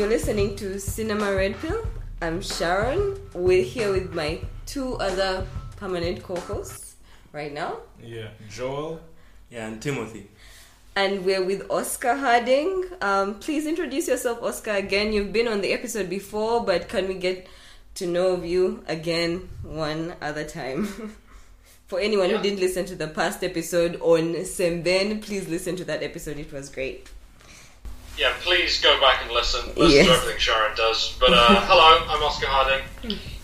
You're listening to Cinema Red Pill. I'm Sharon. We're here with my two other permanent co-hosts right now. Yeah, Joel. Yeah, and Timothy. And we're with Oscar Harding. Um, please introduce yourself, Oscar. Again, you've been on the episode before, but can we get to know of you again one other time? For anyone Yeah. who didn't listen to the past episode on Sembène, please listen to that episode. It was great. Yeah, please go back and listen. Listen Yes. to everything Sharon does. But uh, hello, I'm Oscar Harding,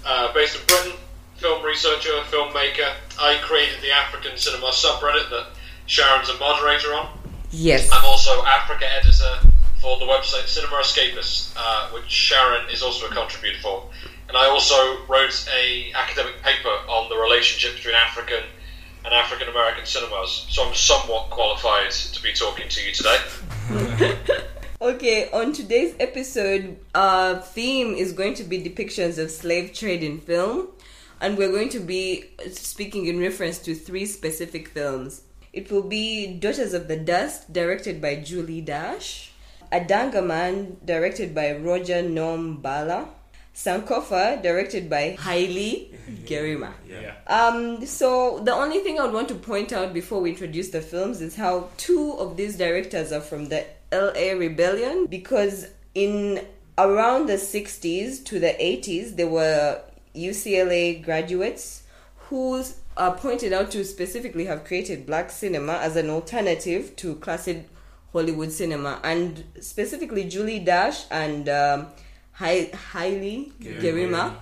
uh, based in Britain, film researcher, filmmaker. I created the African cinema subreddit that Sharon's a moderator on. Yes. I'm also Africa editor for the website Cinema Escapist, uh, which Sharon is also a contributor for. And I also wrote a academic paper on the relationship between African and African American cinemas. So I'm somewhat qualified to be talking to you today. Okay, on today's episode, our theme is going to be depictions of slave trade in film, and we're going to be speaking in reference to three specific films. It will be Daughters of the Dust, directed by Julie Dash, Adanggaman, directed by Roger Gnoan M'Bala, Sankofa, directed by Haile Gerima. Yeah. Um, so the only thing I would want to point out before we introduce the films is how two of these directors are from the LA Rebellion because in around the 60s to the 80s there were UCLA graduates who are pointed out to specifically have created black cinema as an alternative to classic Hollywood cinema and specifically Julie Dash and um, Hai- Haile Gerima. Gerima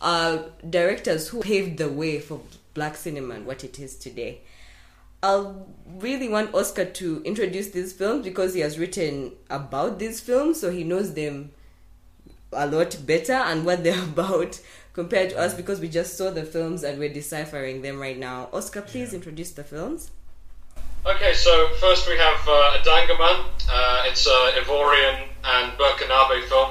are directors who paved the way for black cinema and what it is today. I really want Oscar to introduce these films because he has written about these films, so he knows them a lot better and what they're about compared to us because we just saw the films and we're deciphering them right now. Oscar, please introduce the films. Okay, so first we have uh, Adanggaman. Uh, it's an Ivorian and Burkinabe film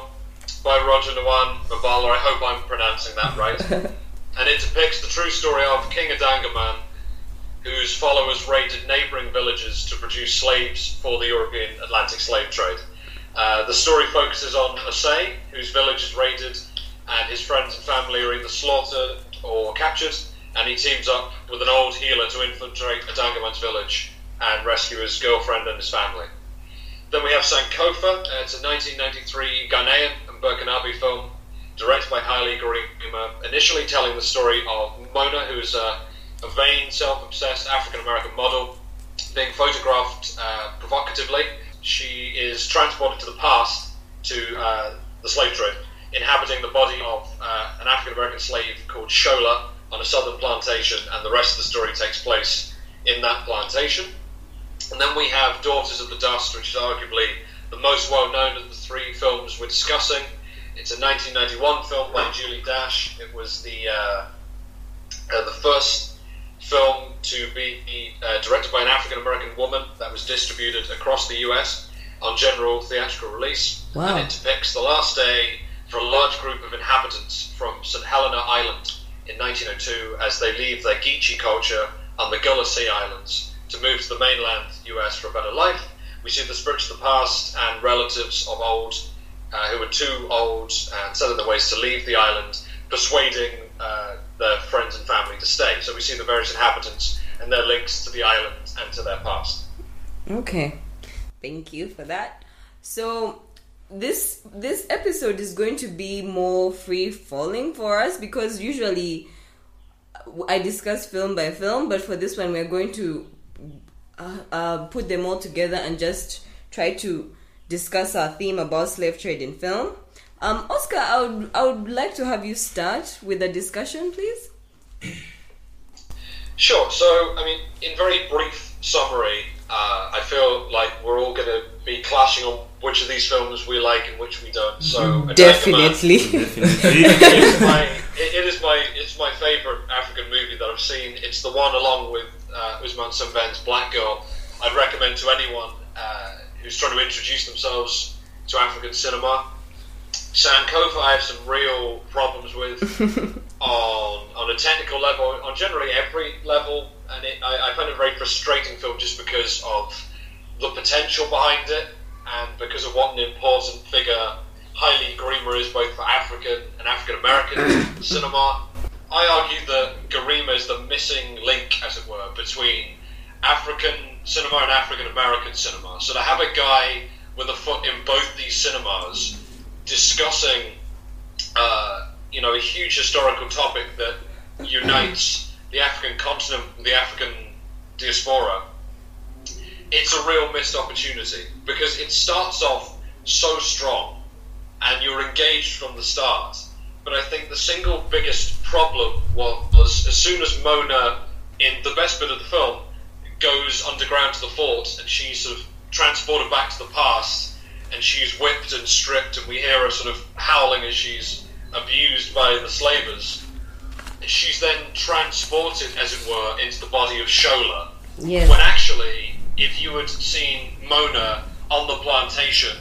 by Roger Gnoan M'Bala. I hope I'm pronouncing that right. and it depicts the true story of King Adanggaman, whose followers raided neighbouring villages to produce slaves for the European Atlantic slave trade. Uh, the story focuses on Osei, whose village is raided, and his friends and family are either slaughtered or captured, and he teams up with an old healer to infiltrate Adanggaman's village and rescue his girlfriend and his family. Then we have Sankofa. Uh, it's a 1993 Ghanaian and Burkinabe film, directed by Haile Gerima, initially telling the story of Mona, who is a, a vain, self-obsessed African American model, being photographed uh, provocatively. She is transported to the past to uh, the slave trade, inhabiting the body of uh, an African American slave called Shola on a southern plantation, and the rest of the story takes place in that plantation. And then we have Daughters of the Dust, which is arguably the most well known of the three films we're discussing. It's a 1991 film by Julie Dash. It was the uh, uh, the first film to be uh, directed by an African American woman that was distributed across the US on general theatrical release. Wow. And it depicts the last day for a large group of inhabitants from St. Helena Island in 1902 as they leave their Geechee culture on the Gullah Sea Islands to move to the mainland US for a better life. We see the spirits of the past and relatives of old uh, who were too old and set in their ways to leave the island, persuading uh, their friends and family to stay. So we see the various inhabitants and their links to the island and to their past. Okay. Thank you for that. So this this episode is going to be more free falling for us because usually I discuss film by film, but for this one we're going to uh, uh, put them all together and just try to discuss our theme about slave trade in film. Um, Oscar, I would I would like to have you start with a discussion, please. Sure. So, I mean, in very brief summary, uh, I feel like we're all going to be clashing on which of these films we like and which we don't. So, Definitely. Definitely. it is my it, it is my it's my favorite African movie that I've seen. It's the one along with uh, Ousmane Sembène's Black Girl. I'd recommend to anyone uh, who's trying to introduce themselves to African cinema. Sankofa, I have some real problems with on on a technical level, on generally every level, and it, I, I find it a very frustrating film just because of the potential behind it and because of what an important figure Haile Gerima is both for African and African American cinema. I argue that Gerima is the missing link, as it were, between African cinema and African American cinema. So to have a guy with a foot in both these cinemas discussing, uh, you know, a huge historical topic that unites the African continent and the African diaspora, it's a real missed opportunity because it starts off so strong and you're engaged from the start. But I think the single biggest problem was as soon as Mona, in the best bit of the film, goes underground to the fort and she's sort of transported back to the past and she's whipped and stripped and we hear her sort of howling as she's abused by the slavers. She's then transported, as it were, into the body of Shola. Yes. When actually, if you had seen Mona on the plantation,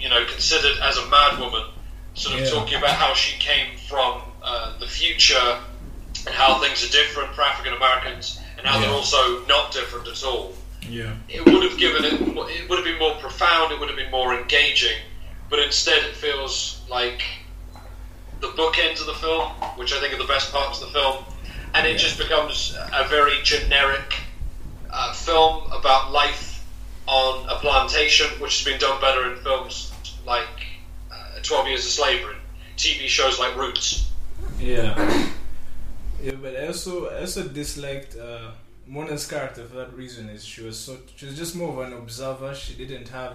you know, considered as a madwoman, sort of Yeah. talking about how she came from uh, the future and how things are different for African Americans and how they're also not different at all. Yeah. It would have given it, it would have been more profound, it would have been more engaging, but instead it feels like the bookends of the film, which I think are the best parts of the film, and it just becomes a very generic uh, film about life on a plantation, which has been done better in films like uh, 12 Years a Slave and TV shows like Roots. Yeah. Yeah, but also also disliked uh, Mona's character for that reason. Is she was so she was just more of an observer. She didn't have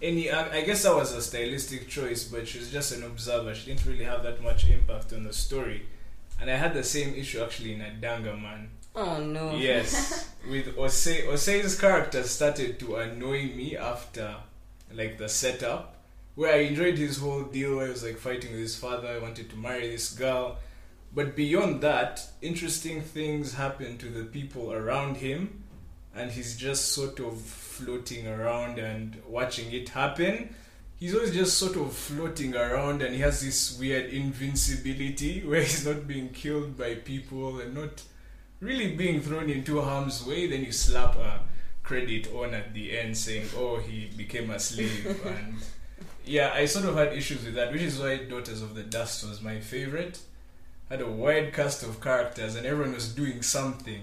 any. I, I guess that was a stylistic choice, but she was just an observer. She didn't really have that much impact on the story. And I had the same issue actually in a Adanggaman. Oh no. Yes, with Osei. Osei's character started to annoy me after like the setup, where I enjoyed his whole deal where he was like fighting with his father. I wanted to marry this girl, but beyond that, interesting things happen to the people around him, and he's just sort of floating around and watching it happen. He's always just sort of floating around, and he has this weird invincibility where he's not being killed by people and not really being thrown into harm's way, then you slap a credit on at the end saying, "Oh, he became a slave." and yeah, I sort of had issues with that, which is why Daughters of the Dust was my favorite. Had a wide cast of characters, and everyone was doing something.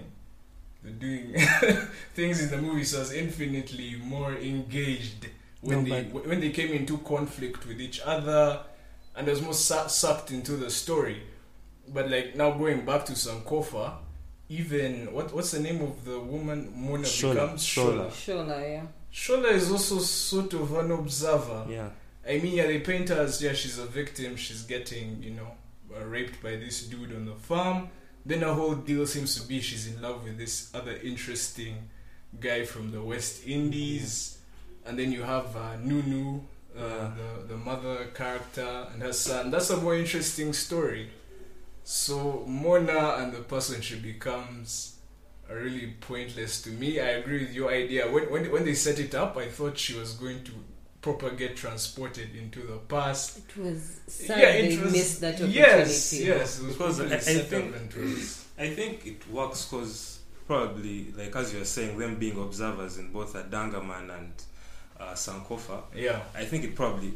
They're doing things in the movie, so I was infinitely more engaged when No, they when they came into conflict with each other, and I was more su- sucked into the story. But like now going back to Sankofa, even what what's the name of the woman Mona Shola, becomes Shola. Shola, yeah. Shola is also sort of an observer. Yeah. I mean, yeah, they paint her as yeah, she's a victim. She's getting you know raped by this dude on the farm. Then her whole deal seems to be she's in love with this other interesting guy from the West Indies. And then you have uh, Nunu, uh, the the mother character, and her son. That's a more interesting story. So Mona and the person she becomes are really pointless to me. I agree with your idea. When when when they set it up, I thought she was going to proper get transported into the past. It was sad yeah, they it was, missed that opportunity. Yes, yes. It was Because properly I- I think- it was- I think it works because probably, like as you were saying, them being observers in both Adanggaman and uh, Sankofa, yeah, I think it probably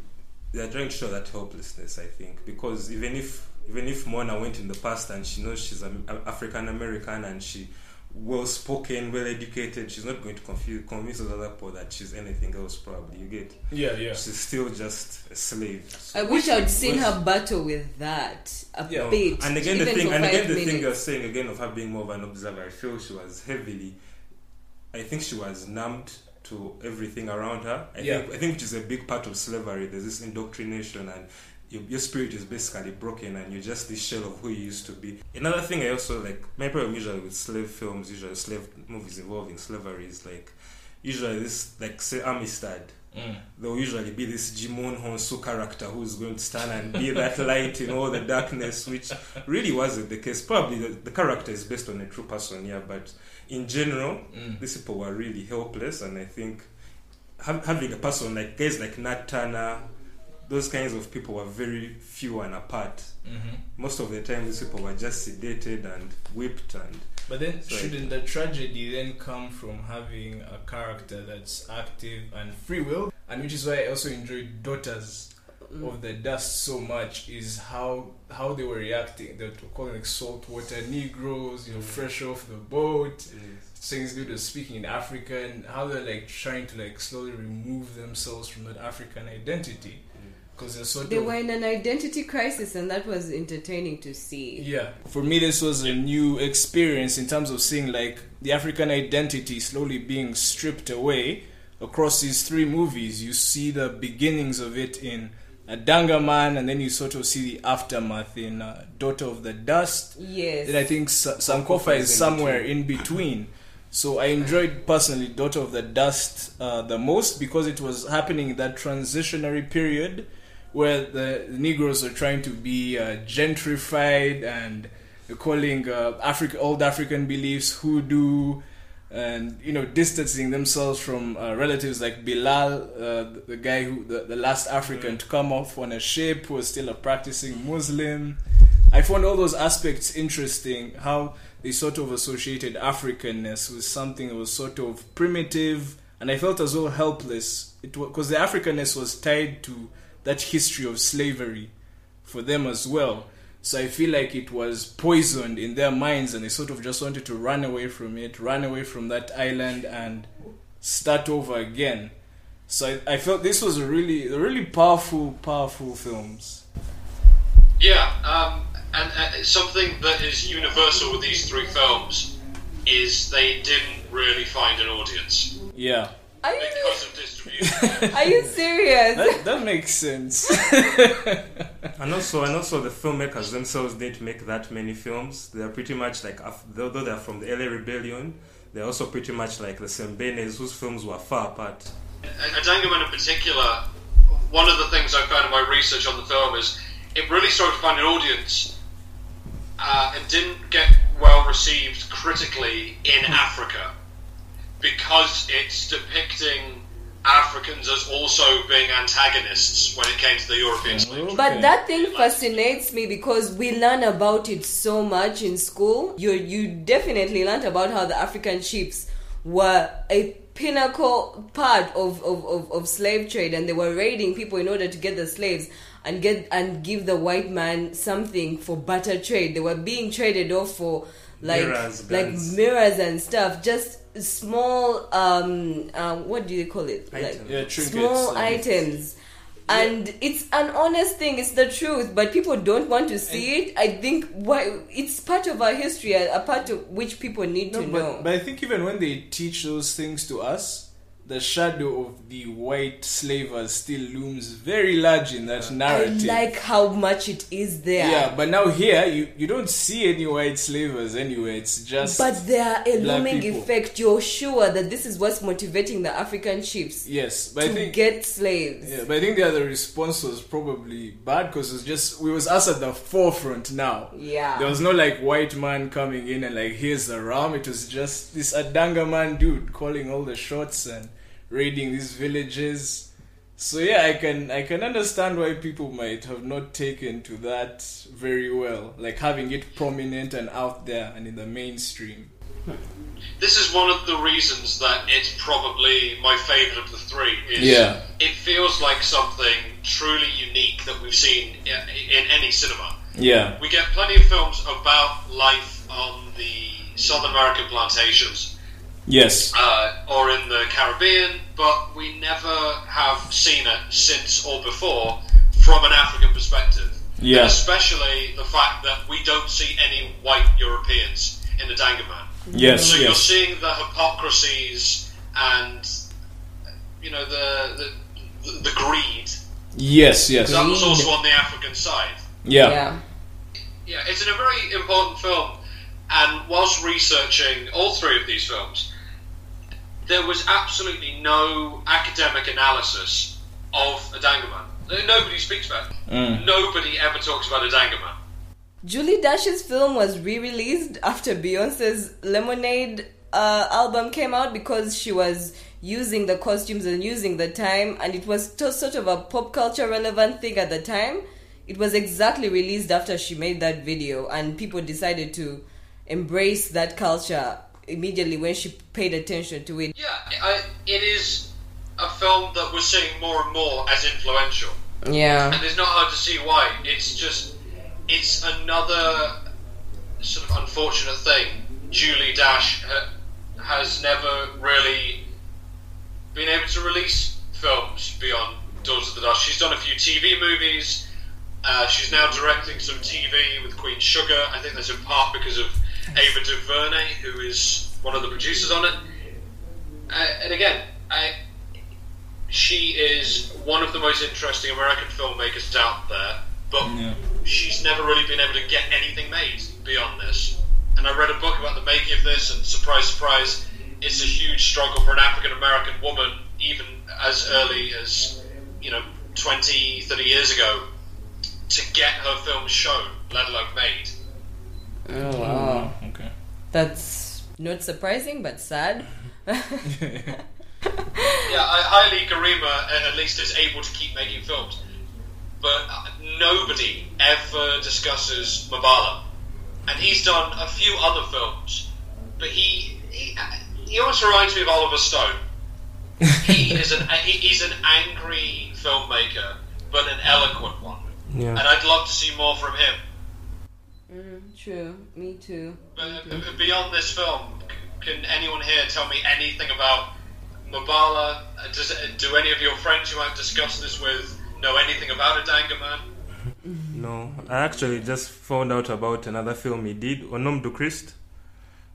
they're trying to show that helplessness. I think because even if even if Mona went in the past and she knows she's an African American and she well spoken, well educated, she's not going to confuse convince those other people that she's anything else. Probably you get. yeah, yeah. She's still just a slave. I wish I'd seen Which- her battle with that a Yeah. bit. And again, the thing, and again, five the thing you're saying again of her being more of an observer, I feel she was heavily. I think she was numbed to everything around her. I Yeah. think I think which is a big part of slavery. There's this indoctrination, and your, your spirit is basically broken, and you're just this shell of who you used to be. Another thing I also like, my problem usually with slave films, usually slave movies involving slavery, is like usually this like say Amistad Mm. there will usually be this Djimon Hounsou character who's going to stand and be that light in all the darkness, which really wasn't the case. Probably the, the character is based on a true person, yeah, but in general, Mm. these people were really helpless, and I think having a person like guys like Nat Turner, those kinds of people were very few and apart. hmm Most of the time, these people were just sedated and whipped, and But then, So- shouldn't the tragedy then come from having a character that's active and free will? And which is why I also enjoyed Daughters of the dust so much is how how they were reacting. They were calling like saltwater Negroes, you know, fresh off the boat. Saying they were speaking in African, how they're like trying to like slowly remove themselves from that African identity because they're sort They of were in an identity crisis, and that was entertaining to see. yeah. For me, this was a new experience in terms of seeing like the African identity slowly being stripped away across these three movies. You see the beginnings of it in Adanggaman, and then you sort of see the aftermath in uh, Daughter of the Dust. Yes. Then I think Sa- Sankofa is in somewhere in between. So I enjoyed personally Daughter of the Dust uh, the most because it was happening in that transitionary period where the Negroes are trying to be uh, gentrified and calling uh, Africa old African beliefs hoodoo and you know distancing themselves from uh, relatives like Bilal, uh, the, the guy who the, the last African to come off on a ship who was still a practicing Muslim. I found all those aspects interesting. How they sort of associated Africanness with something that was sort of primitive, and I felt as well helpless. It because the Africanness was tied to that history of slavery for them as well. So I feel like it was poisoned in their minds, and they sort of just wanted to run away from it, run away from that island, and start over again. So I, I felt this was a really, really powerful, powerful films. Yeah, um, and uh, something that is universal with these three films is they didn't really find an audience Yeah, Are you, because of distribution. are you serious? that that makes sense. And also, and also, the filmmakers themselves didn't make that many films. They are pretty much like, af- though though they're from the LA Rebellion, they're also pretty much like the Sembènes, whose films were far apart. Adanggaman in particular, one of the things I found in my research on the film is it really started to find an audience uh, and didn't get well received critically in Africa because it's depicting Africans as also being antagonists when it came to the European oh, slave trade. But that thing fascinates me because we learn about it so much in school. You you definitely learned about how the African ships were a pinnacle part of, of, of, of slave trade and they were raiding people in order to get the slaves and get and give the white man something for barter trade. They were being traded off for like Mirrors, like guns. mirrors and stuff. Just small um, um what do you call it? Items. Like Yeah, trinkets small and- items and it's an honest thing it's the truth but people don't want to see it i think why it's part of our history a a part of which people need No, to but, know but I think even when they teach those things to us, the shadow of the white slavers still looms very large in that i narrative. like how much it is there yeah, but now here you, you don't see any white slavers anywhere. It's just but there are a looming people. effect you're sure that this is what's motivating the african chiefs yes, but I think get slaves yeah, but I think the other response was probably bad because it's just we was us at the forefront now. Yeah. there was no like white man coming in and like here's the ram. It was just this Adanggaman dude calling all the shots and raiding these villages. So yeah, I can I can understand why people might have not taken to that very well, like having it prominent and out there and in the mainstream. this is one of the reasons that it's probably my favourite of the three. Is Yeah. It feels like something truly unique that we've seen in, in any cinema. Yeah, We get plenty of films about life on the South American plantations yes, uh, or in the Caribbean, but we never have seen it since or before from an African perspective. Yeah. And especially the fact that we don't see any white Europeans in the Dangaman. yes, So you're seeing the hypocrisies and you know the the, the, the greed yes, yes, that was also on the African side. yeah, yeah Yeah, it's a very important film, and whilst researching all three of these films, there was absolutely no academic analysis of Adanggaman. Nobody speaks about it. Mm. Nobody ever talks about Adanggaman. Julie Dash's film was re-released after Beyonce's Lemonade uh, album came out because she was using the costumes and using the time, and it was to- sort of a pop culture relevant thing at the time. It was exactly released after she made that video, and people decided to embrace that culture immediately when she paid attention to it. Yeah, I, it is a film that we're seeing more and more as influential. Yeah. and it's not hard to see why. It's just it's another sort of unfortunate thing. Julie Dash ha- has never really been able to release films beyond Daughters of the Dust. She's done a few TV movies. Uh, she's now directing some TV with Queen Sugar. I think that's in part because of Ava DuVernay, who is one of the producers on it. Uh, and again, I, she is one of the most interesting American filmmakers out there, but Yeah. she's never really been able to get anything made beyond this. And I read a book about the making of this, and surprise, surprise, it's a huge struggle for an African American woman, even as early as, you know, 20, 30 years ago, to get her films shown, let alone made. Oh wow. Okay. That's not surprising, but sad. Yeah, I, Haile Gerima at least is able to keep making films, but uh, nobody ever discusses M'Bala, and he's done a few other films, but he he, he almost reminds me of Oliver Stone. he is an he, he's an angry filmmaker, but an eloquent one, yeah. and I'd love to see more from him. Mm, true. Me too. But uh, beyond this film, can anyone here tell me anything about M'Bala? Uh, Does do any of your friends who I've discussed this with know anything about Adanggaman? No, I actually just found out about another film he did, Au nom du Christ,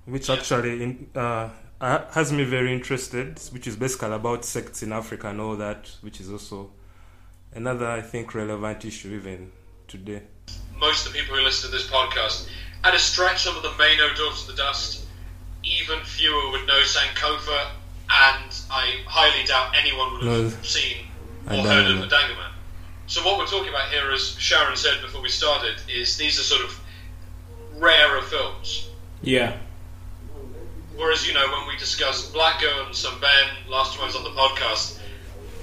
which Yeah. actually in, uh, uh, has me very interested, which is basically about sects in Africa and all that, which is also another, I think, relevant issue even today. Most of the people who listen to this podcast, at a stretch, some of them may know Daughters of the Dust. Even fewer would know Sankofa, and I highly doubt anyone would have No, seen or don't heard of know. the Dangaman. So what we're talking about here, as Sharon said before we started, is these are sort of rarer films. Yeah. Whereas, you know, when we discussed Black Girl and Sembène last time I was on the podcast,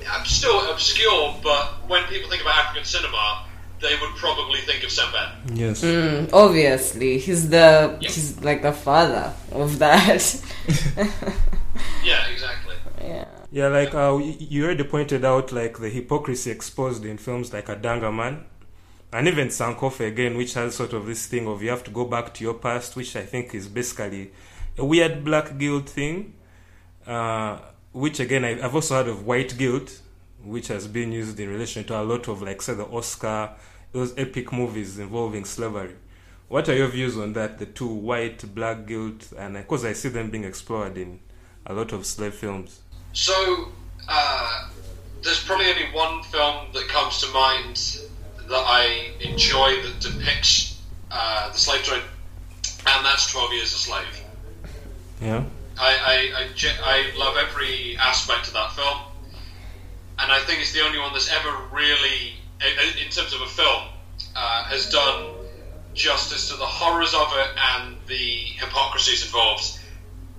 I'm still obscure, but when people think about African cinema, they would probably think of Sembène. Yes. Mm, obviously, he's the Yeah. he's like the father of that. Yeah, exactly. yeah. Yeah, like uh, you already pointed out, like the hypocrisy exposed in films like Adanggaman, and even Sankofa again, which has sort of this thing of you have to go back to your past, which I think is basically a weird black guilt thing. Uh, which again, I, I've also heard of white guilt, which has been used in relation to a lot of, like, say, the Oscar, those epic movies involving slavery. What are your views on that? The two white, black guilt, and of course, I see them being explored in a lot of slave films. So, uh, there's probably only one film that comes to mind that I enjoy that depicts uh, the slave trade, and that's 12 Years a Slave. Yeah. I, I, I, I love every aspect of that film, and I think it's the only one that's ever really, in in terms of a film, uh, has done justice to the horrors of it and the hypocrisies involved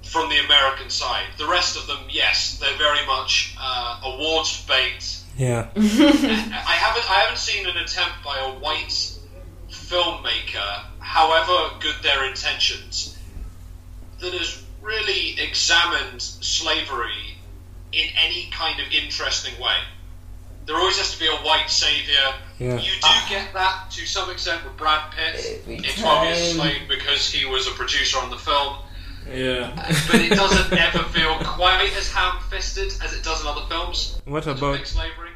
from the American side. The rest of them, yes, they're very much uh, awards bait. Yeah. I haven't I haven't seen an attempt by a white filmmaker, however good their intentions, that has really examined slavery in any kind of interesting way. There always has to be a white savior. Yeah. You do get that to some extent with Brad Pitt Every in 12 Years a. Slave because he was a producer on the film Yeah. but it doesn't ever feel quite as ham-fisted as it does in other films. What about- slavery?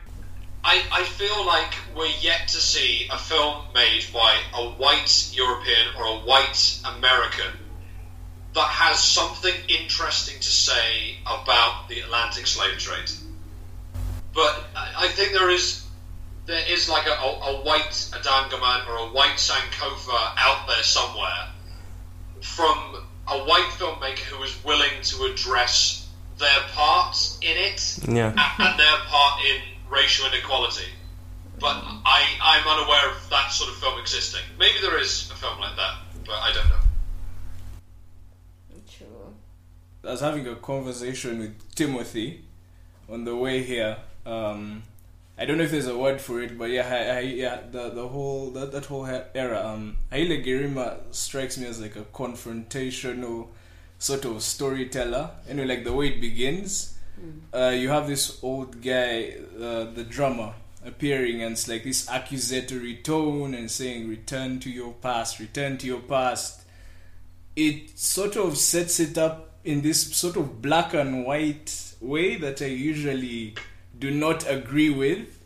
I, I feel like we're yet to see a film made by a white European or a white American that has something interesting to say about the Atlantic slave trade. But I, think there is there is like a, a, a white Adanggaman or a white Sankofa out there somewhere from a white filmmaker who is willing to address their part in it Yeah. a- and their part in racial inequality. But I, I'm unaware of that sort of film existing. Maybe there is a film like that, but I don't know. True. I was having a conversation with Timothy on the way here. Um, I don't know if there's a word for it, but yeah, I, I, yeah, the the whole that, that whole era. Um, Haile Gerima strikes me as like a confrontational sort of storyteller. Anyway, like the way it begins, uh, you have this old guy, uh, the drummer, appearing and it's like this accusatory tone and saying return to your past return to your past it sort of sets it up in this sort of black and white way that i usually do not agree with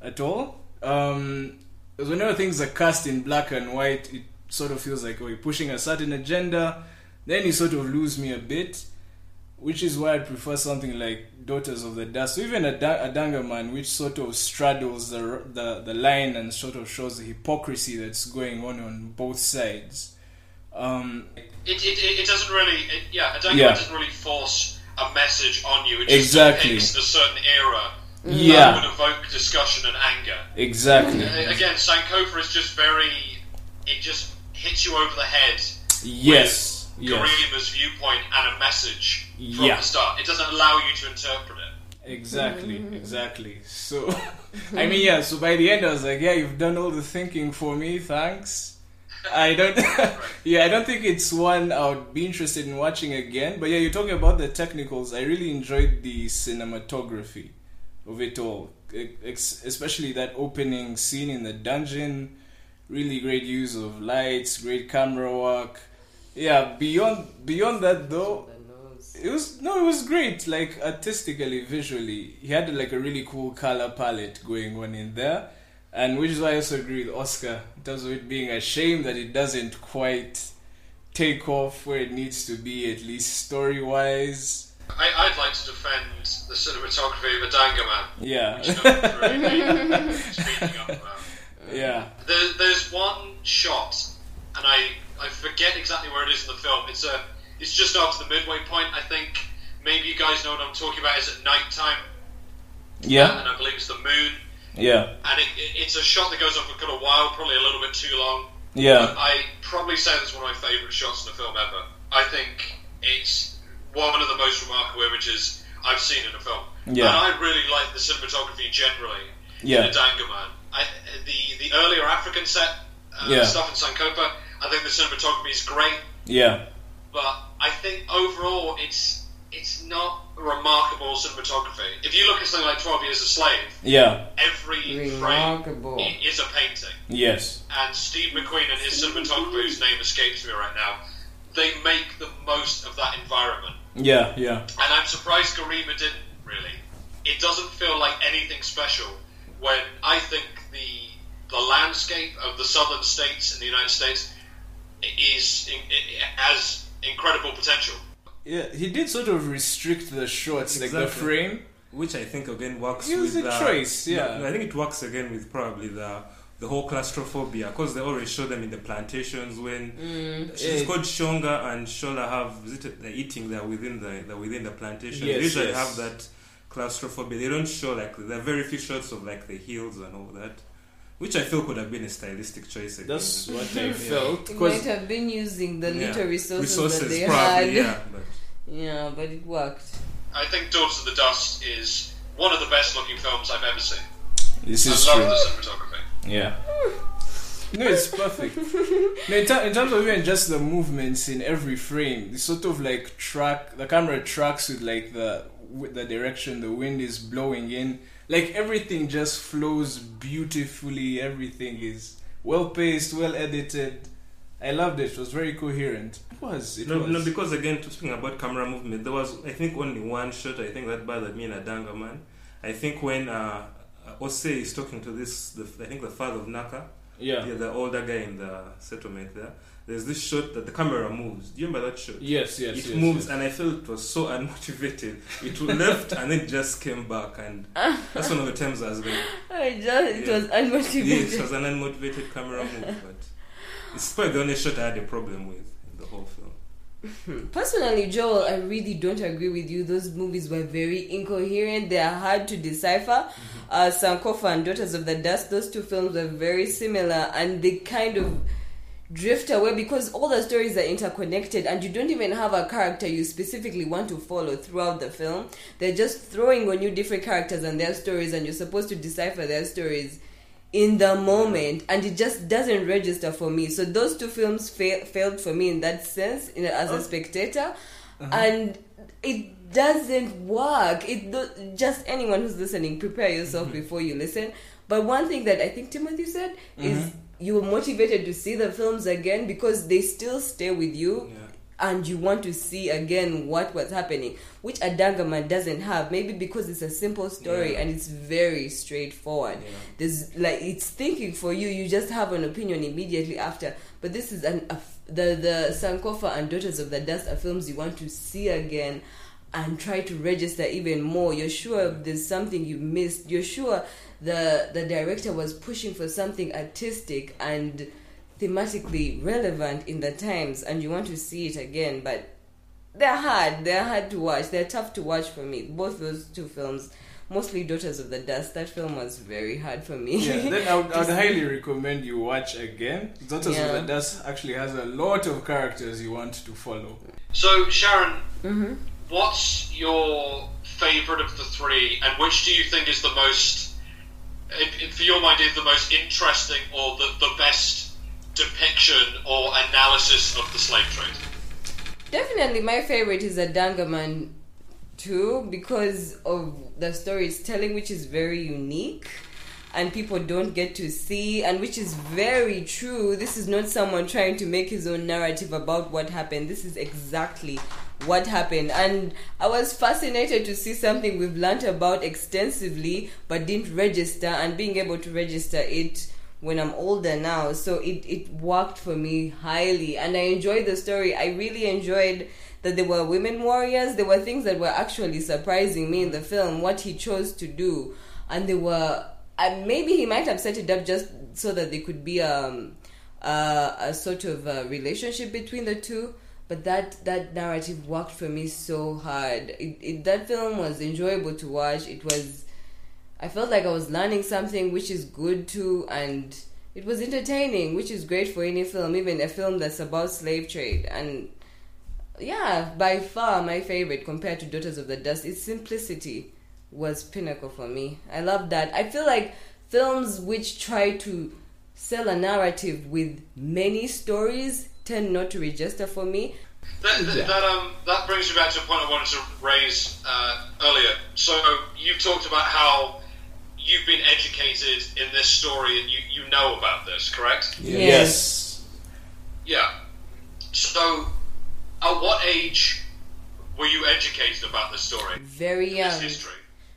at all um because whenever things are cast in black and white it sort of feels like oh you're pushing a certain agenda then you sort of lose me a bit which is why I prefer something like Daughters of the Dust, or even a, da- which sort of straddles the, the the line and sort of shows the hypocrisy that's going on on both sides. Um, It, it, it, it doesn't really, it, yeah, Adanggaman Yeah. doesn't really force a message on you. It Exactly. just depicts a certain era yeah, that would evoke discussion and anger. exactly. Again, Sankofa is just very, it just hits you over the head Yes, yes, Gerima's viewpoint and a message from Yeah. the start. It doesn't allow you to interpret it. exactly, exactly. So, I mean, yeah. So by the end, I was like, yeah, you've done all the thinking for me. Thanks. I don't. yeah, I don't think it's one I would be interested in watching again. But yeah, you're talking about the technicals. I really enjoyed the cinematography of it all, especially that opening scene in the dungeon. Really great use of lights, great camera work. Yeah, beyond beyond that though, it was no, it was great. Like artistically, visually, he had like a really cool color palette going on in there, and which is why I also agree with Oscar in terms of it being a shame that it doesn't quite take off where it needs to be, at least story wise. I, I'd like to defend the cinematography of Adanggaman. Yeah, which really speaking up about. yeah, There, there's one shot, and I, I forget exactly where it is in the film. It's a it's just after the midway point. I think maybe you guys know what I'm talking about. Is at night time, yeah, and I believe it's the moon, yeah, and it, it, it's a shot that goes on for quite a while, probably a little bit too long. yeah, But I probably say it's one of my favourite shots in the film ever. I think it's one of the most remarkable images I've seen in a film. Yeah. And I really like the cinematography generally in yeah, Adanggaman. I, the the earlier African set uh, Yeah. stuff in Sankofa, I think the cinematography is great, yeah, but I think overall it's it's not remarkable cinematography. If you look at something like Twelve Years a Slave, yeah, every Remarkable. frame is a painting yes, and Steve McQueen and his cinematographer, whose name escapes me right now, they make the most of that environment. yeah, yeah, And I'm surprised Gerima didn't, really. It doesn't feel like anything special when I think the the landscape of the southern states in the United States is in, it has incredible potential. Yeah. He did sort of restrict the shots, like the frame. which I think again works It was with a the choice, yeah. No, I think it works again with probably the the whole claustrophobia because they always show them in the plantations when mm, she's it- called Shango and Shola have is it the eating there within the, within the plantation. Yes, they usually yes. have that claustrophobia. They don't show like there are very few shots of like the heels and all that, which I feel could have been a stylistic choice. Again. That's what I felt. It 'cause- might have been using the Yeah. little resources, resources that they probably had. yeah, but Yeah, but it worked. I think Daughters of the Dust is one of the best looking films I've ever seen. this is I true. the cinematography. Yeah. No, it's perfect. No, in, ter- in terms of even just the movements in every frame, the sort of like track. The camera tracks with like the with the direction the wind is blowing in. Like everything just flows beautifully. Everything is well paced, well edited. I loved it. It was very coherent. It was. It No, was. no, because again, speaking about camera movement, there was I think only one shot. I think that bothered me in Adanggaman. I think when uh, Ose is talking to this, the, I think the father of Naka, yeah. yeah, the older guy in the settlement there. There's this shot that the camera moves. Do you remember that shot? Yes. Yes. it yes, moves, yes. and I felt it was so unmotivated. It left and then just came back, and that's one of the times I was like, I just, it Yeah. was unmotivated. yes, it was an unmotivated camera move, but it's probably the only shot I had a problem with in the whole film. Personally, Joel, I really don't agree with you. Those movies were very incoherent. They are hard to decipher. Uh, Sankofa and Daughters of the Dust, those two films were very similar and they kind of drift away because all the stories are interconnected and you don't even have a character you specifically want to follow throughout the film. They're just throwing on you different characters and their stories and you're supposed to decipher their stories in the moment and it just doesn't register for me so those two films fail, failed for me in that sense in, as a spectator and it doesn't work. It do- just anyone who's listening, prepare yourself Mm-hmm. before you listen. But one thing that I think Timothy said is Mm-hmm. You were motivated to see the films again because they still stay with you. Yeah. And you want to see again what was happening, which Adanggaman doesn't have. Maybe because it's a simple story Yeah. and it's very straightforward. Yeah. There's like it's thinking for you. You just have an opinion immediately after. But this is an a the the Sankofa and Daughters of the Dust are films you want to see again and try to register even more. You're sure there's something you missed. You're sure the the director was pushing for something artistic and thematically relevant in the times, and you want to see it again. But they're hard. They're hard to watch. They're tough to watch for me. Both those two films. Mostly Daughters of the Dust. That film was very hard for me. Yeah, then I would, I would highly recommend you watch again. Daughters Yeah. of the Dust actually has a lot of characters you want to follow. So, Sharon, hmm what's your favourite of the three, and which do you think is the most, for your mind, is the most interesting or the, the best depiction or analysis of the slave trade? Definitely, my favorite is Adanggaman too because of the story it's telling, which is very unique and people don't get to see, and which is very true. This is not someone trying to make his own narrative about what happened. This is exactly what happened, and I was fascinated to see something we've learnt about extensively but didn't register, and being able to register it when I'm older now. So it, it worked for me highly and I enjoyed the story. I really enjoyed that there were women warriors. There were things that were actually surprising me in the film, what he chose to do. And they were, And maybe he might have set it up just so that there could be um, uh, a sort of uh relationship between the two. But that, that narrative worked for me so hard. It, it, that film was enjoyable to watch. It was I felt like I was learning something, which is good too, and it was entertaining, which is great for any film, even a film that's about slave trade. And yeah, by far my favorite compared to Daughters of the Dust, its simplicity was pinnacle for me. I love that. I feel like films which try to sell a narrative with many stories tend not to register for me. That, that, Yeah. that, um, that brings me back to a point I wanted to raise uh, earlier. So you've talked about how you've been educated in this story and you, you know about this, correct? Yes. Yeah. So, at what age were you educated about this story, Very this young. history?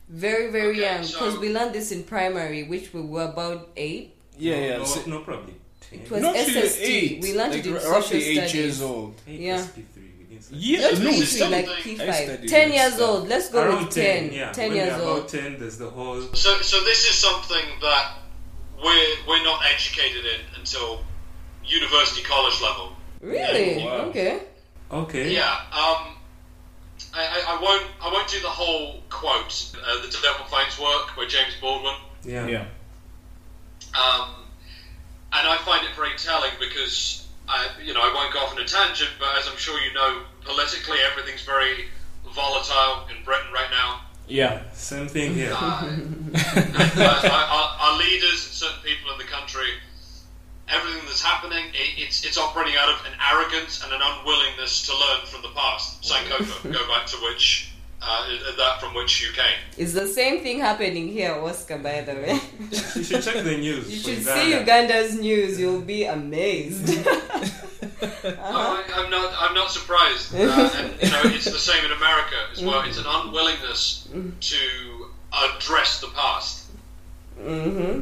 Very, very Okay, young. so- Because we learned this in primary, which we were about eight. Yeah, no, yeah. No, so- no, probably. 10. It was not really SST. eight. We learned like it in r- social roughly eight studies. years old. Eight Yeah. SP3. We didn't study. Yeah, Not no, P3, P3, like something- I P5. 10 years stuff. old. Let's go Around with 10. 10, yeah. 10 when years you're old. about 10, there's the whole. So, so this is something that we're we're not educated in until university college level. Really? Yeah, wow. Okay. Okay. Yeah. Um, I, I, I won't I won't do the whole quote. Uh, the Devil Finds Work by James Baldwin. Yeah. Yeah. Um, and I find it very telling because I, you know, I won't go off on a tangent, but as I'm sure you know, politically everything's very volatile in Britain right now. Yeah. Same thing here. Uh, uh, our, our- our leaders, certain people in the country, everything that's happening, it, it's it's operating out of an arrogance and an unwillingness to learn from the past. Sankofa, go back to which uh, that from which you came. It's the same thing happening here, Oscar, by the way. you should check the news. You should Uganda. see Uganda's news. You'll be amazed. I, I'm not. I'm not surprised. Uh, and you know, it's the same in America as well. It's an unwillingness to address the past, hmm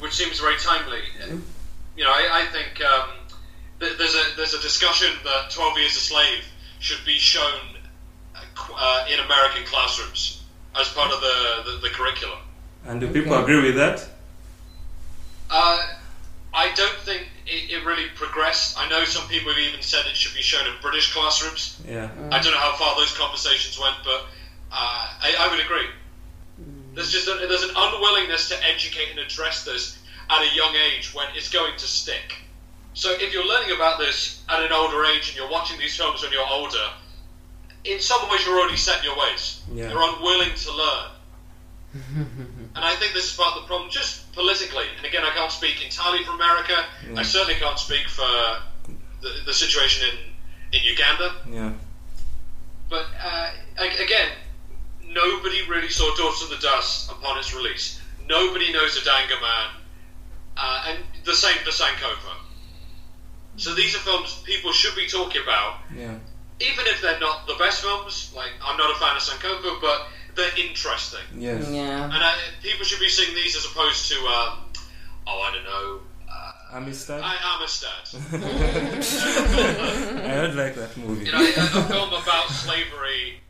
which seems very timely. You know, I, I think um, th- there's a there's a discussion that 12 Years a Slave should be shown uh, uh, in American classrooms as part of the the, the curriculum. And do people Okay. agree with that? Uh, I don't think it, it really progressed. I know some people have even said it should be shown in British classrooms. Yeah. I don't know how far those conversations went, but uh, I, I would agree. There's just a, there's an unwillingness to educate and address this at a young age when it's going to stick. So if you're learning about this at an older age and you're watching these films when you're older, in some ways you're already set in your ways. Yeah. You're unwilling to learn. and I think this is part of the problem, just politically. And again, I can't speak entirely for America. I certainly can't speak for the, the situation in, in Uganda. Yeah. But uh, again, nobody really saw Daughters of the Dust upon its release. Nobody knows Adanggaman, uh, and the same for Sankofa. So these are films people should be talking about, Yeah. Even if they're not the best films. Like I'm not a fan of Sankofa, but they're interesting, Yes. Yeah. and I, people should be seeing these as opposed to, um, oh, I don't know, uh, Amistad. I Amistad. I don't like that movie. You know, a, a film about slavery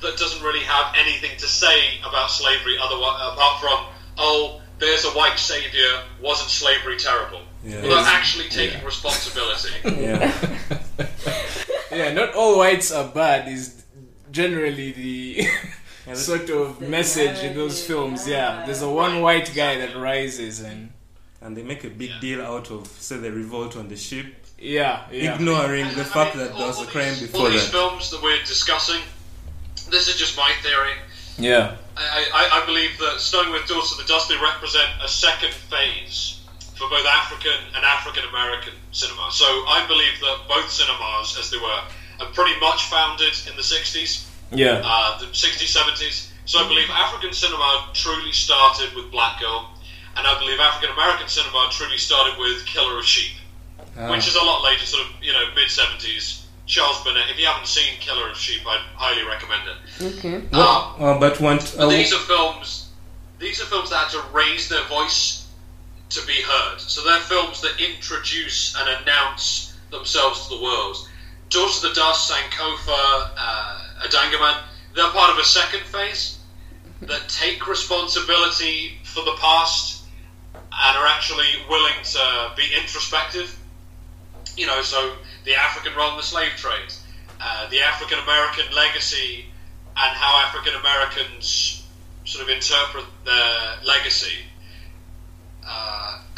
that doesn't really have anything to say about slavery other, apart from, oh, there's a white savior, wasn't slavery terrible? Yeah. Without actually taking responsibility. yeah. Yeah, not all whites are bad. Is generally the Yeah, sort of The message in those films. Yeah, yeah. there's a one white guy that rises and And they make a big Yeah. deal out of, say, the revolt on the ship, yeah, yeah. ignoring And, the I fact mean, that there was a crime these, before All these that. films that we're discussing, this is just my theory. yeah, I, I, I believe that starting with Daughters of the Dust, they represent a second phase for both African and African American cinema. So I believe that both cinemas, as they were, are pretty much founded in the 60s, yeah, uh, the 60s, 70s. So I believe African cinema truly started with Black Girl, and I believe African American cinema truly started with Killer of Sheep, Ah. which is a lot later, sort of, you know, mid 70s. Charles Burnett. If you haven't seen Killer of Sheep, I'd highly recommend it. Okay. Um, Uh, but want, but uh, these are films. These are films that had to raise their voice to be heard. So they're films that introduce and announce themselves to the world. Daughters of the Dust, Sankofa, uh, Adanggaman, they're part of a second phase that take responsibility for the past and are actually willing to be introspective. You know, so the African role in the slave trade, uh, the African American legacy, and how African Americans sort of interpret their legacy,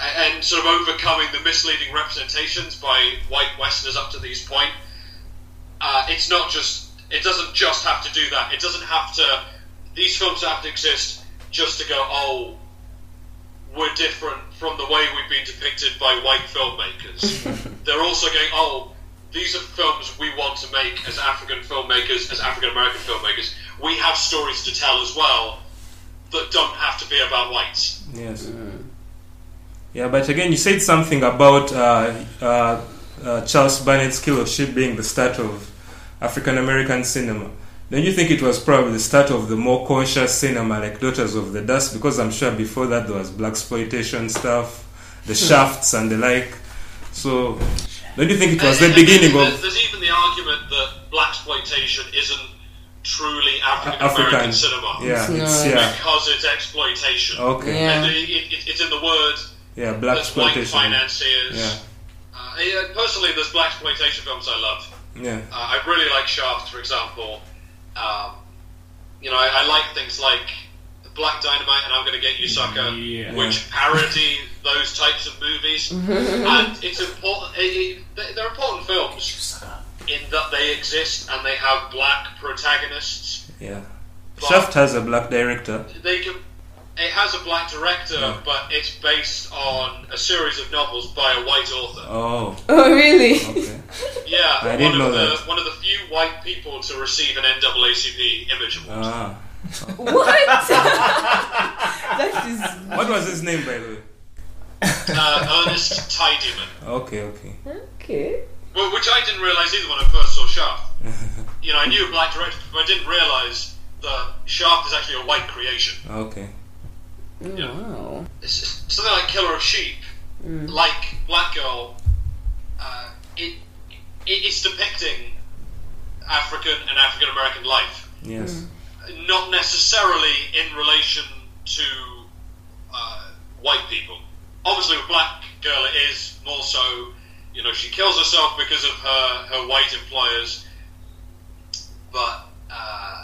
and and sort of overcoming the misleading representations by white Westerners up to this point. Uh, it's not just. It doesn't just have to do that. It doesn't have to. These films have to exist just to go. Oh, we're different from the way we've been depicted by white filmmakers. They're also going. Oh, these are films we want to make as African filmmakers, as African American filmmakers. We have stories to tell as well that don't have to be about whites. Yes. Yeah, but again, you said something about uh, uh, uh, Charles Burnett's Kill of Sheep being the start of African American cinema. Don't you think it was probably the start of the more conscious cinema like Daughters of the Dust? Because I'm sure before that there was blaxploitation stuff, the shafts and the like. So, don't you think it was the And- and beginning there's, of There's even the argument that blaxploitation isn't truly African American cinema Yeah, No. it's yeah. because it's exploitation. Okay. Yeah. And it, it, it's in the word. Yeah, black There's white exploitation. financiers. Yeah. Uh, yeah, personally, there's blaxploitation films I love. Yeah. Uh, I really like Shaft, for example. Um, you know, I, I like things like Black Dynamite and I'm Gonna Get You Sucker, Yeah. which parody those types of movies. and it's important. It, it, they- they're important films in that they exist and they have black protagonists. Yeah. Shaft has a black director. They can. It has a black director, Yeah. but it's based on a series of novels by a white author. Oh, Oh, really? okay. Yeah, I one didn't of know the that. one of the few white people to receive an NAACP Image Award. Ah. what? that is. What was his name, by the way? uh, Ernest Tidyman, Okay, okay. Okay. well, which I didn't realize either when I first saw Shaft. you know, I knew a black director, but I didn't realize that Shaft is actually a white creation. Okay. Oh, Yeah. Wow. It's, it's something like Killer of Sheep, like Black Girl. Uh, it, it it's depicting African and African American life. Yes. not necessarily in relation to uh, white people. Obviously, with Black Girl, it is more so. You know, she kills herself because of her her white employers. But uh, with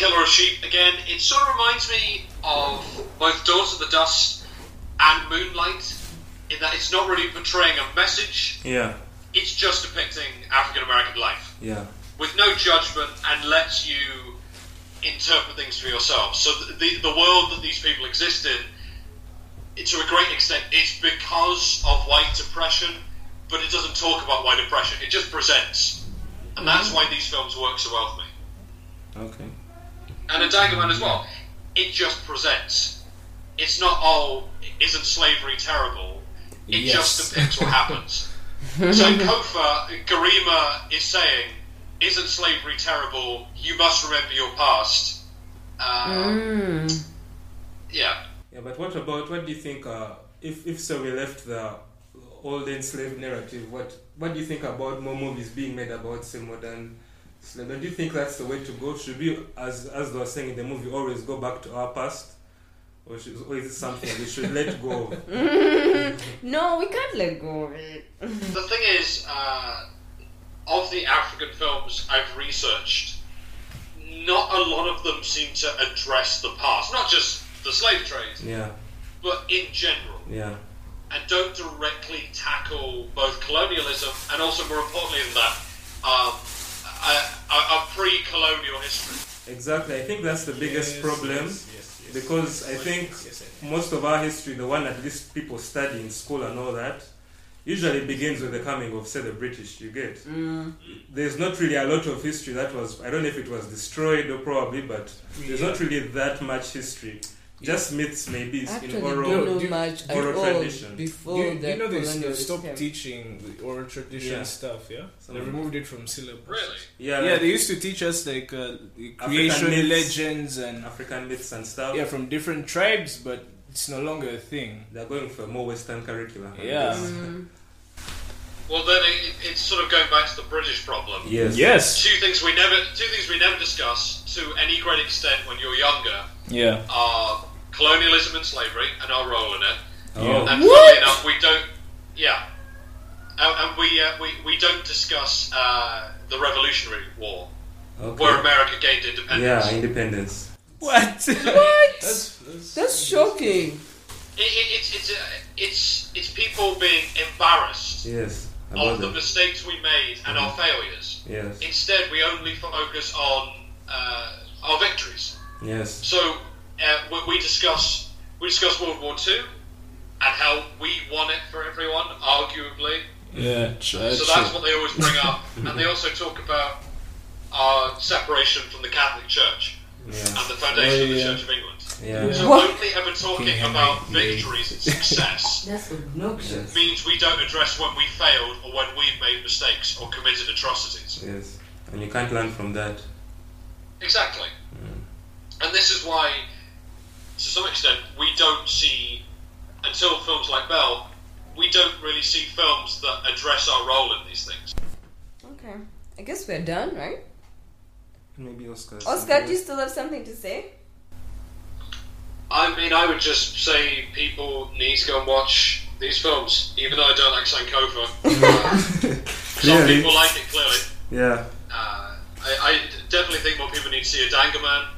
Killer of Sheep, again, it sort of reminds me of both Daughters of the Dust and Moonlight, in that it's not really portraying a message. Yeah. It's just depicting African American life Yeah. with no judgment and lets you interpret things for yourself. So the, the, the world that these people exist in, to a great extent, it's because of white oppression, but it doesn't talk about white oppression. It just presents. And that's mm-hmm. why these films work so well for me. Okay. And Adanggaman as well. It just presents. It's not oh, isn't slavery terrible? It Yes. just depicts what happens. so Kofa, Gerima is saying, "Isn't slavery terrible? You must remember your past." Um, Mm. Yeah. Yeah, but what about what do you think? Uh, if if so, we left the old enslaved narrative. What what do you think about more movies being made about say modern slave? Don't you think that's the way to go? Should we, as as they were saying in the movie, always go back to our past, or, should, or is it something we should let go? of? No, we can't let go of it. The thing is, uh, of the African films I've researched, not a lot of them seem to address the past, not just the slave trade, Yeah, but in general. yeah, and don't directly tackle both colonialism and also, more importantly than that, um, a, a, a pre-colonial history. exactly. I think that's the biggest Yes, problem yes, yes, yes. because I think Yes, I think. most of our history, the one at least people study in school and all that, usually begins with the coming of, say, the British. You get. Mm. There's not really a lot of history that was. I don't know if it was destroyed or probably, but there's not really that much history. Just myths, maybe Actually, in don't oral. know do you- much at oral all tradition. before you, the you know they colonial stopped system. teaching the oral tradition Yeah. stuff? Yeah, Some they of- removed it from syllabus. Really? Yeah, Yeah, like they used to teach us like uh, the creation myths. legends and African myths and stuff. yeah from different tribes, but it's no longer a thing. They're going for a more Western curriculum. Yeah. Mm. Well, then it, it's sort of going back to the British problem. Yes. Yes. Two things we never, two things we never discuss to any great extent when you're younger Yeah. are colonialism and slavery and our role in it. Oh. And What? enough, we don't. Yeah. And, and we, uh, we we don't discuss uh, the Revolutionary War, Okay. where America gained independence. Yeah, independence. What? What? that's, that's, That's shocking. It, it, it's it's uh, it's it's people being embarrassed Yes. Of the that. mistakes we made and our failures. Yes. Instead, we only focus on uh, our victories. Yes. So uh, we, we discuss we discuss World War Two and how we won it for everyone, arguably. Yeah. Try, So that's what they always bring up, and they also talk about our separation from the Catholic Church Yeah. and the foundation of the. Church of England. Yeah. So What? only ever talking about victories and success That's obnoxious. means we don't address when we failed or when we've made mistakes or committed atrocities. Yes. And you can't learn from that. Exactly. And this is why, to some extent, we don't see, until films like Belle, we don't really see films that address our role in these things. Okay. I guess we're done, right? Maybe Oscar. Oscar, do you still have something to say? I mean, I would just say people need to go and watch these films, even though I don't like Sankofa. Uh, some Clearly. people like it, clearly. Yeah. Uh, I, I definitely think more people need to see Adanggaman.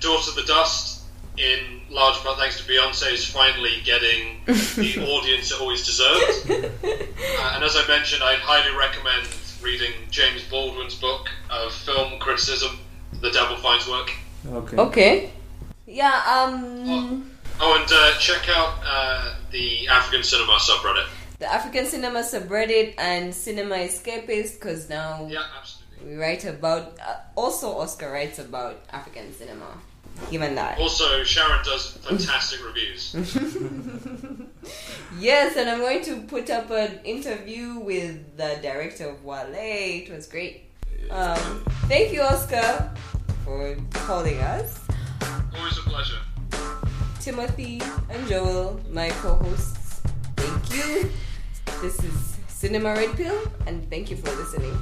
Daughter of the Dust, in large part thanks to Beyonce, is finally getting the audience it always deserved. Uh, and as I mentioned, I'd highly recommend reading James Baldwin's book of film criticism, The Devil Finds Work. Okay. Okay. Yeah, um Oh, and uh, check out uh, the African Cinema subreddit. the African Cinema subreddit and Cinema Escapist because now Yeah, absolutely. we write about uh, also Oscar writes about African cinema. And I. Also, Sharon does fantastic reviews. Yes, and I'm going to put up an interview with the director of Wale. It was great. Um, thank you, Oscar, for calling us. Always a pleasure. Timothy and Joel, my co-hosts. Thank you. This is Cinema Red Pill, and thank you for listening.